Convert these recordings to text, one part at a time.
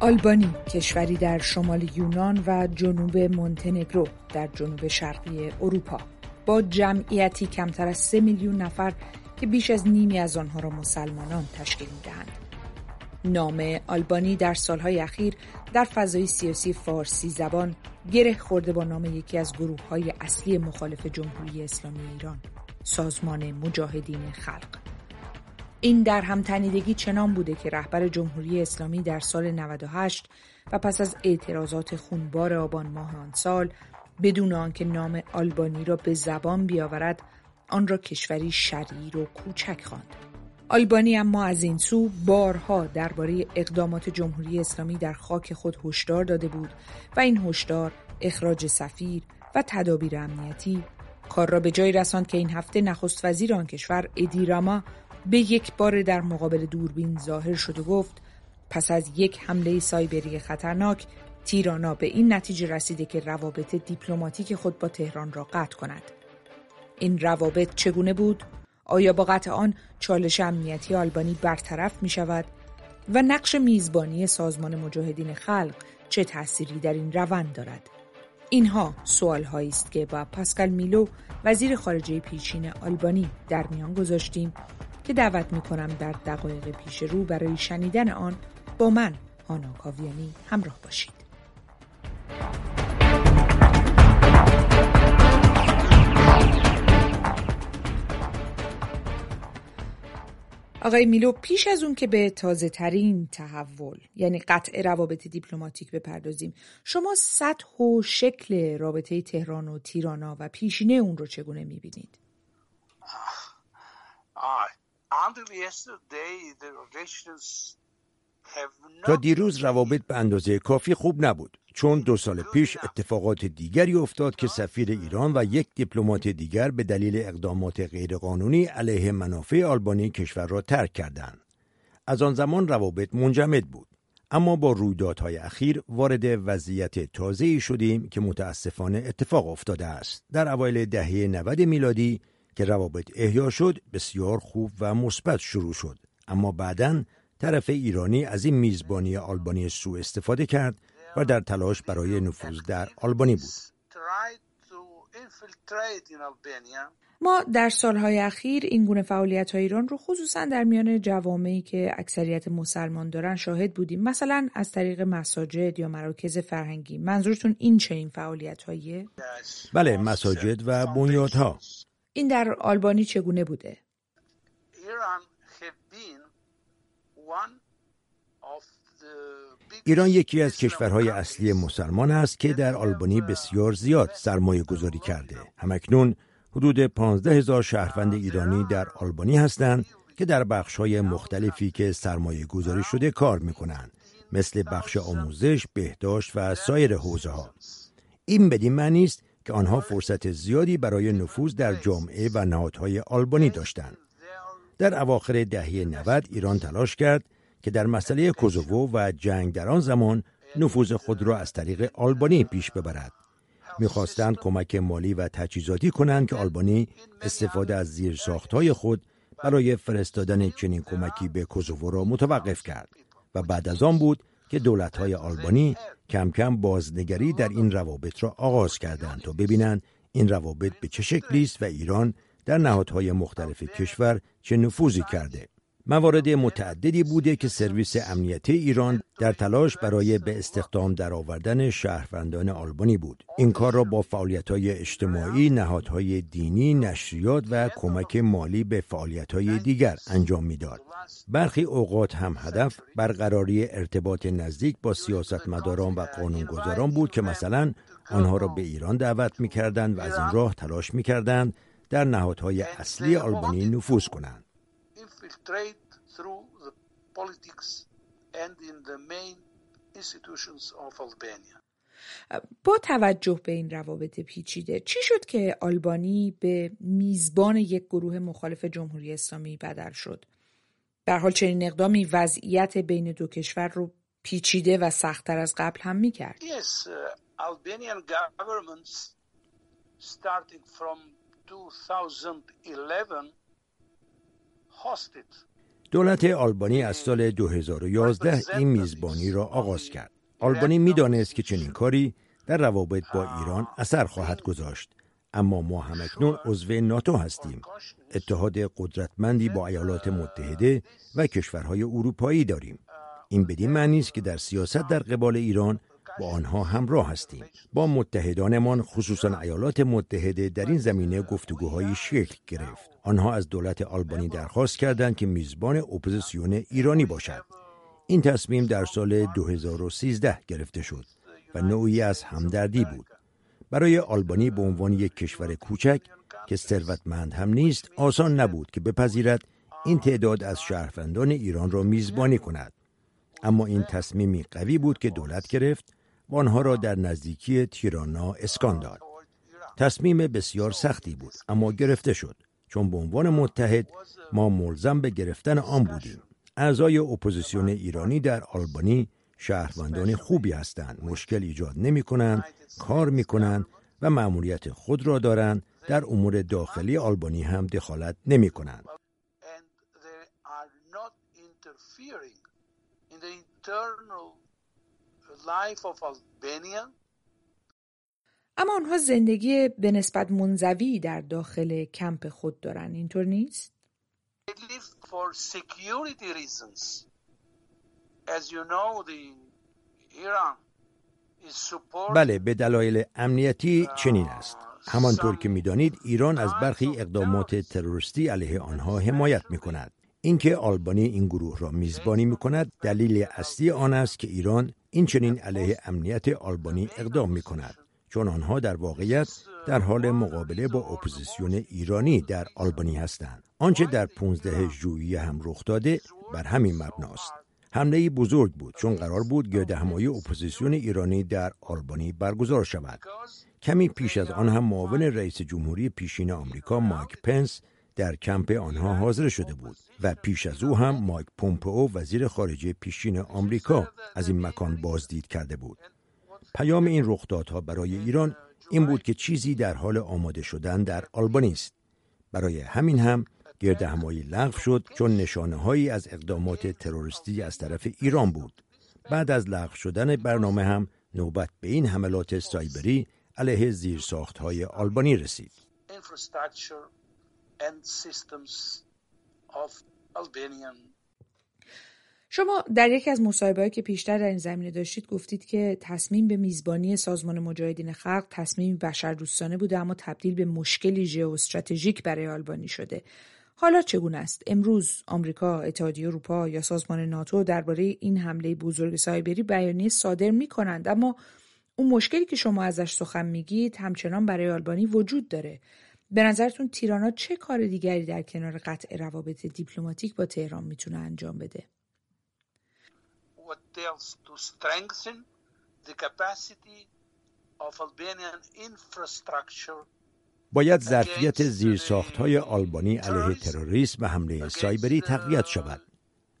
آلبانی کشوری در شمال یونان و جنوب مونتنگرو در جنوب شرقی اروپا با جمعیتی کمتر از سه میلیون نفر که بیش از نیمی از آنها را مسلمانان تشکیل می‌دهند. نام آلبانی در سالهای اخیر در فضای سیاسی فارسی زبان گره خورده با نام یکی از گروه های اصلی مخالف جمهوری اسلامی ایران سازمان مجاهدین خلق این در هم تنیدگی چنان بوده که رهبر جمهوری اسلامی در سال 98 و پس از اعتراضات خونبار آبان ماه آن سال بدون آنکه نام آلبانی را به زبان بیاورد آن را کشوری شریر و کوچک خواند. آلبانی اما از این سو بارها درباره اقدامات جمهوری اسلامی در خاک خود هشدار داده بود و این هشدار اخراج سفیر و تدابیر امنیتی کار را به جای رساند که این هفته نخست وزیر آن کشور ادیراما به یک بار در مقابل دوربین ظاهر شد و گفت پس از یک حمله سایبری خطرناک تیرانا به این نتیجه رسیده که روابط دیپلماتیک خود با تهران را قطع کند. این روابط چگونه بود؟ آیا با قطع آن چالش امنیتی آلبانی برطرف می شود؟ و نقش میزبانی سازمان مجاهدین خلق چه تأثیری در این روند دارد؟ اینها سوال است که با پاسکال میلو وزیر خارجه پیشین آلبانی در میان گذاشتیم که دعوت می کنم در دقایق پیش رو برای شنیدن آن با من هانا کاویانی همراه باشید. آقای میلو پیش از اون که به تازه ترین تحول یعنی قطع روابط دیپلماتیک بپردازیم شما سطح و شکل رابطه تهران و تیرانا و پیشینه اون رو چگونه می‌بینید؟ تا دیروز روابط به اندازه کافی خوب نبود چون دو سال پیش اتفاقات دیگری افتاد که سفیر ایران و یک دیپلمات دیگر به دلیل اقدامات غیرقانونی علیه منافع آلبانی کشور را ترک کردند. از آن زمان روابط منجمد بود. اما با رویدادهای اخیر وارد وضعیت تازه‌ای شدیم که متاسفانه اتفاق افتاده است. در اوایل دهه 90 میلادی که روابط احیا شد بسیار خوب و مثبت شروع شد. اما بعدا طرف ایرانی از این میزبانی آلبانی سوء استفاده کرد و در تلاش برای نفوذ در آلبانی بود. ما در سالهای اخیر این گونه فعالیت های ایران رو خصوصا در میان جوامعی که اکثریت مسلمان دارن شاهد بودیم. مثلا از طریق مساجد یا مراکز فرهنگی. منظورتون این چه این فعالیت هاییه؟ بله مساجد و بنیادها. این در آلبانی چگونه بوده؟ ایران یکی از کشورهای اصلی مسلمان است که در آلبانی بسیار زیاد سرمایه گذاری کرده. همکنون حدود 15 هزار شهروند ایرانی در آلبانی هستند که در بخشهای مختلفی که سرمایه گذاری شده کار می کنند. مثل بخش آموزش، بهداشت و سایر حوزه ها. این بدین معنی است که آنها فرصت زیادی برای نفوذ در جامعه و نهادهای آلبانی داشتند. در اواخر دهه 90 ایران تلاش کرد که در مسئله کوزوو و جنگ در آن زمان نفوذ خود را از طریق آلبانی پیش ببرد. می‌خواستند کمک مالی و تجهیزاتی کنند که آلبانی استفاده از زیرساختهای خود برای فرستادن چنین کمکی به کوزوو را متوقف کرد و بعد از آن بود که دولتهای آلبانی کم کم بازنگری در این روابط را آغاز کردند تا ببینند این روابط به چه شکلی است و ایران در نهادهای مختلف کشور چه نفوذی کرده. موارد متعددی بوده که سرویس امنیتی ایران در تلاش برای به استخدام درآوردن شهروندان آلبانی بود. این کار را با فعالیت‌های اجتماعی نهادهای دینی نشریات و کمک مالی به فعالیت‌های دیگر انجام می‌داد. برخی اوقات هم هدف برقراری ارتباط نزدیک با سیاستمداران و قانونگذاران بود که مثلا آنها را به ایران دعوت می‌کردند و از این راه تلاش می‌کردند در نهادهای اصلی آلبانی نفوذ کنند. با توجه به این روابط پیچیده چی شد که آلبانی به میزبان یک گروه مخالف جمهوری اسلامی بدل شد؟ در حال چنین اقدامی وضعیت بین دو کشور رو پیچیده و سختتر از قبل هم می‌کرد. Yes, uh, Albanian governments starting from 2011 hosted دولت آلبانی از سال 2011 این میزبانی را آغاز کرد. آلبانی می‌دانست که چنین کاری در روابط با ایران اثر خواهد گذاشت. اما ما همکنون عضو ناتو هستیم. اتحاد قدرتمندی با ایالات متحده و کشورهای اروپایی داریم. این بدین معنی است که در سیاست در قبال ایران با آنها همراه هستیم. با متحدانمان خصوصا ایالات متحده در این زمینه گفتگوهایی شکل گرفت. آنها از دولت آلبانی درخواست کردند که میزبان اپوزیسیون ایرانی باشد. این تصمیم در سال 2013 گرفته شد و نوعی از همدردی بود. برای آلبانی به عنوان یک کشور کوچک که ثروتمند هم نیست آسان نبود که بپذیرد این تعداد از شهروندان ایران را میزبانی کند. اما این تصمیمی قوی بود که دولت گرفت و آنها را در نزدیکی تیرانا اسکان داد. تصمیم بسیار سختی بود اما گرفته شد. چون به عنوان متحد ما ملزم به گرفتن آن بودیم. اعضای اپوزیسیون ایرانی در آلبانی شهروندان خوبی هستند. مشکل ایجاد نمی کنند کار می کنند و مأموریت خود را دارند. در امور داخلی آلبانی هم دخالت نمی کنند اما آنها زندگی به نسبت منزوی در داخل کمپ خود دارند اینطور نیست؟ بله به دلایل امنیتی چنین است. همانطور که می‌دانید ایران از برخی اقدامات تروریستی علیه آنها حمایت می کند اینکه آلبانی این گروه را میزبانی می کند دلیل اصلی آن است که ایران این چنین علیه امنیت آلبانی اقدام می کند چون آنها در واقعیت در حال مقابله با اپوزیسیون ایرانی در آلبانی هستند. آنچه در 15 ژوئیه هم رخ داده بر همین مبناست. حمله بزرگ بود چون قرار بود گرد همایی اپوزیسیون ایرانی در آلبانی برگزار شود. کمی پیش از آن هم معاون رئیس جمهوری پیشین آمریکا مایک پنس در کمپ آنها حاضر شده بود و پیش از او هم مایک پومپئو وزیر خارجه پیشین آمریکا از این مکان بازدید کرده بود. پیام این رخدادها برای ایران این بود که چیزی در حال آماده شدن در آلبانی است. برای همین هم گرد همایی لغو شد چون نشانه هایی از اقدامات تروریستی از طرف ایران بود. بعد از لغو شدن برنامه هم نوبت به این حملات سایبری علیه زیرساخت های آلبانی رسید. شما در یکی از مصاحبه‌ای که پیشتر در این زمینه داشتید گفتید که تصمیم به میزبانی سازمان مجاهدین خلق تصمیم بشردوستانه بوده اما تبدیل به مشکلی ژئواستراتژیک برای آلبانی شده. حالا چگونه است؟ امروز آمریکا اتحادیه اروپا یا سازمان ناتو درباره این حمله بزرگ سایبری بیانیه صادر می کنند اما اون مشکلی که شما ازش سخن میگید همچنان برای آلبانی وجود داره. به نظرتون تیرانا چه کار دیگری در کنار قطع روابط دیپلماتیک با تهران می‌تونه انجام بده؟ باید ظرفیت زیرساختهای آلبانی علیه تروریسم و حمله سایبری تقویت شود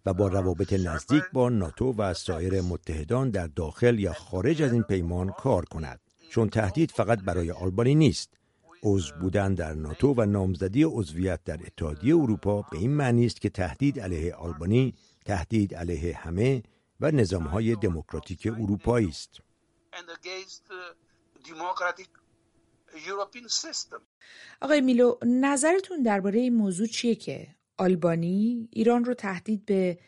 و با روابط نزدیک با ناتو و سایر متحدان در داخل یا خارج از این پیمان کار کند چون تهدید فقط برای آلبانی نیست. عضو بودن در ناتو و نامزدی عضویت در اتحادیه اروپا به این معنی است که تهدید علیه آلبانی تهدید علیه همه و نظامهای دموکراتیک اروپایی است. آقای میلو نظرتون درباره این موضوع چیه که آلبانی ایران رو تهدید به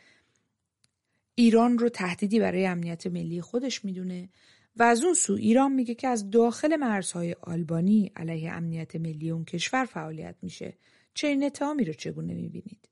ایران رو تهدیدی برای امنیت ملی خودش می‌دونه و از اون سو ایران میگه که از داخل مرزهای آلبانی علیه امنیت ملی اون کشور فعالیت میشه چه این اتهامی رو چگونه می‌بینید؟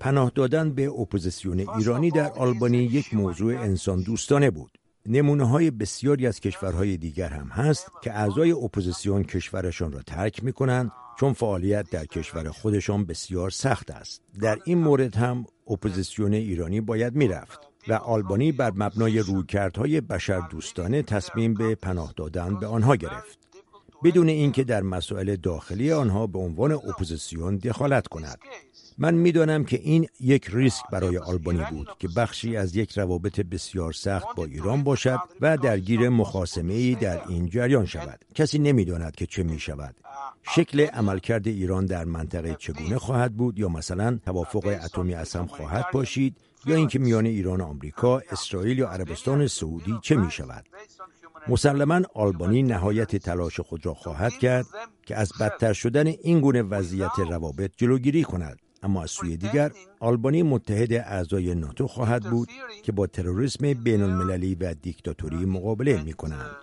پناه دادن به اپوزیسیون ایرانی در آلبانی یک موضوع انسان دوستانه بود. نمونه های بسیاری از کشورهای دیگر هم هست که اعضای اپوزیسیون کشورشان را ترک می کنند چون فعالیت در کشور خودشان بسیار سخت است. در این مورد هم اپوزیسیون ایرانی باید می‌رفت و آلبانی بر مبنای رویکردهای بشر دوستانه تصمیم به پناه دادن به آنها گرفت. بدون اینکه در مسائل داخلی آنها به عنوان اپوزیسیون دخالت کند من می‌دانم که این یک ریسک برای آلبانی بود که بخشی از یک روابط بسیار سخت با ایران باشد و درگیر مخاسمه ای در این جریان شود. کسی نمی‌داند که چه می شود شکل عملکرد ایران در منطقه چگونه خواهد بود یا مثلا توافق اتمی اصم خواهد باشید یا اینکه میان ایران و آمریکا، اسرائیل یا عربستان سعودی چه می شود مسلما آلبانی نهایت تلاش خود را خواهد کرد که از بدتر شدن این گونه وضعیت روابط جلوگیری کند. اما از سوی دیگر آلبانی متحد اعضای ناتو خواهد بود که با تروریسم بین المللی و دیکتاتوری مقابله می کنند.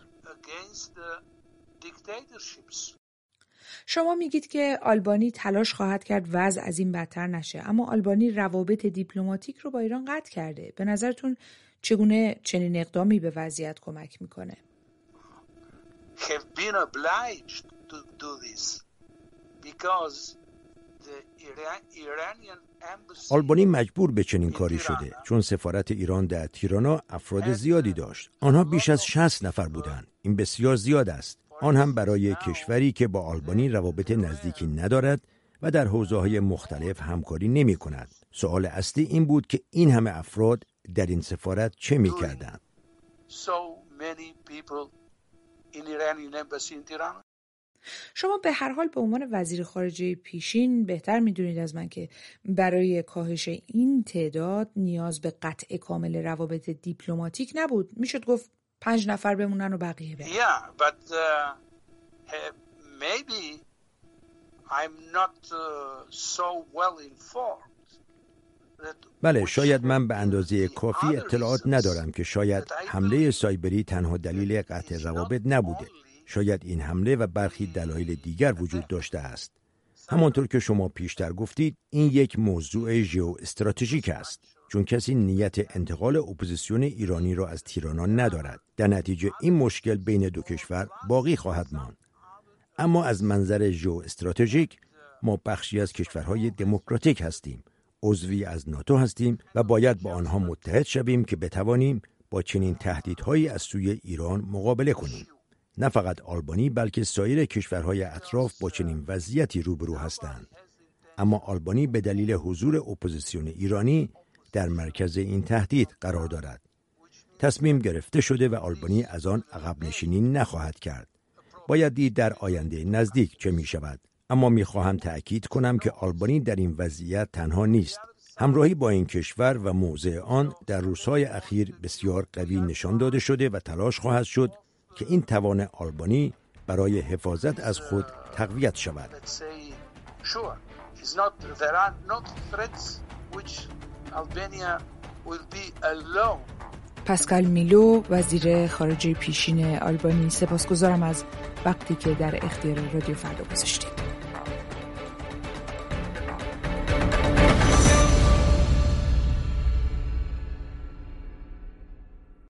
شما میگید که آلبانی تلاش خواهد کرد وضع از این بدتر نشه اما آلبانی روابط دیپلماتیک رو با ایران قطع کرده. به نظرتون چگونه چنین اقدامی به وضعیت کمک می‌کنه؟ آلبانی مجبور به چنین کاری شده چون سفارت ایران در تیرانا افراد زیادی داشت آنها بیش از 60 نفر بودند این بسیار زیاد است آن هم برای کشوری که با آلبانی روابط نزدیکی ندارد و در حوزه های مختلف همکاری نمی کند. سوال اصلی این بود که این همه افراد در این سفارت چه می کردند؟ شما به هر حال به عنوان وزیر خارجه پیشین بهتر می‌دونید از من که برای کاهش این تعداد نیاز به قطع کامل روابط دیپلماتیک نبود. می‌شد گفت پنج نفر بمونن و بقیه برن. Yeah, but, uh, maybe I'm not uh, so well informed بله شاید من به اندازه کافی اطلاعات ندارم که شاید حمله سایبری تنها دلیل قطع روابط نبوده. شاید این حمله و برخی دلایل دیگر وجود داشته است. همانطور که شما پیشتر گفتید این یک موضوع ژئو استراتژیک است چون کسی نیت انتقال اپوزیسیون ایرانی را از تیرانا ندارد. در نتیجه این مشکل بین دو کشور باقی خواهد ماند. اما از منظر ژئو استراتژیک ما بخشی از کشورهای دموکراتیک هستیم عضوی از ناتو هستیم و باید با آنها متحد شویم که بتوانیم با چنین تهدیدهایی از سوی ایران مقابله کنیم. نه فقط آلبانی بلکه سایر کشورهای اطراف با چنین وضعیتی روبرو هستند. اما آلبانی به دلیل حضور اپوزیسیون ایرانی در مرکز این تهدید قرار دارد. تصمیم گرفته شده و آلبانی از آن عقب نشینی نخواهد کرد. باید دید در آینده نزدیک چه می شود. اما می خواهم تأکید کنم که آلبانی در این وضعیت تنها نیست. همراهی با این کشور و موضع آن در روزهای اخیر بسیار قوی نشان داده شده و تلاش خواهد شد که این توان آلبانی برای حفاظت از خود تقویت شود. پاسکال میلو وزیر خارجه پیشین آلبانی سپاسگزارم از وقتی که در اختیار رادیو فردا گذاشتید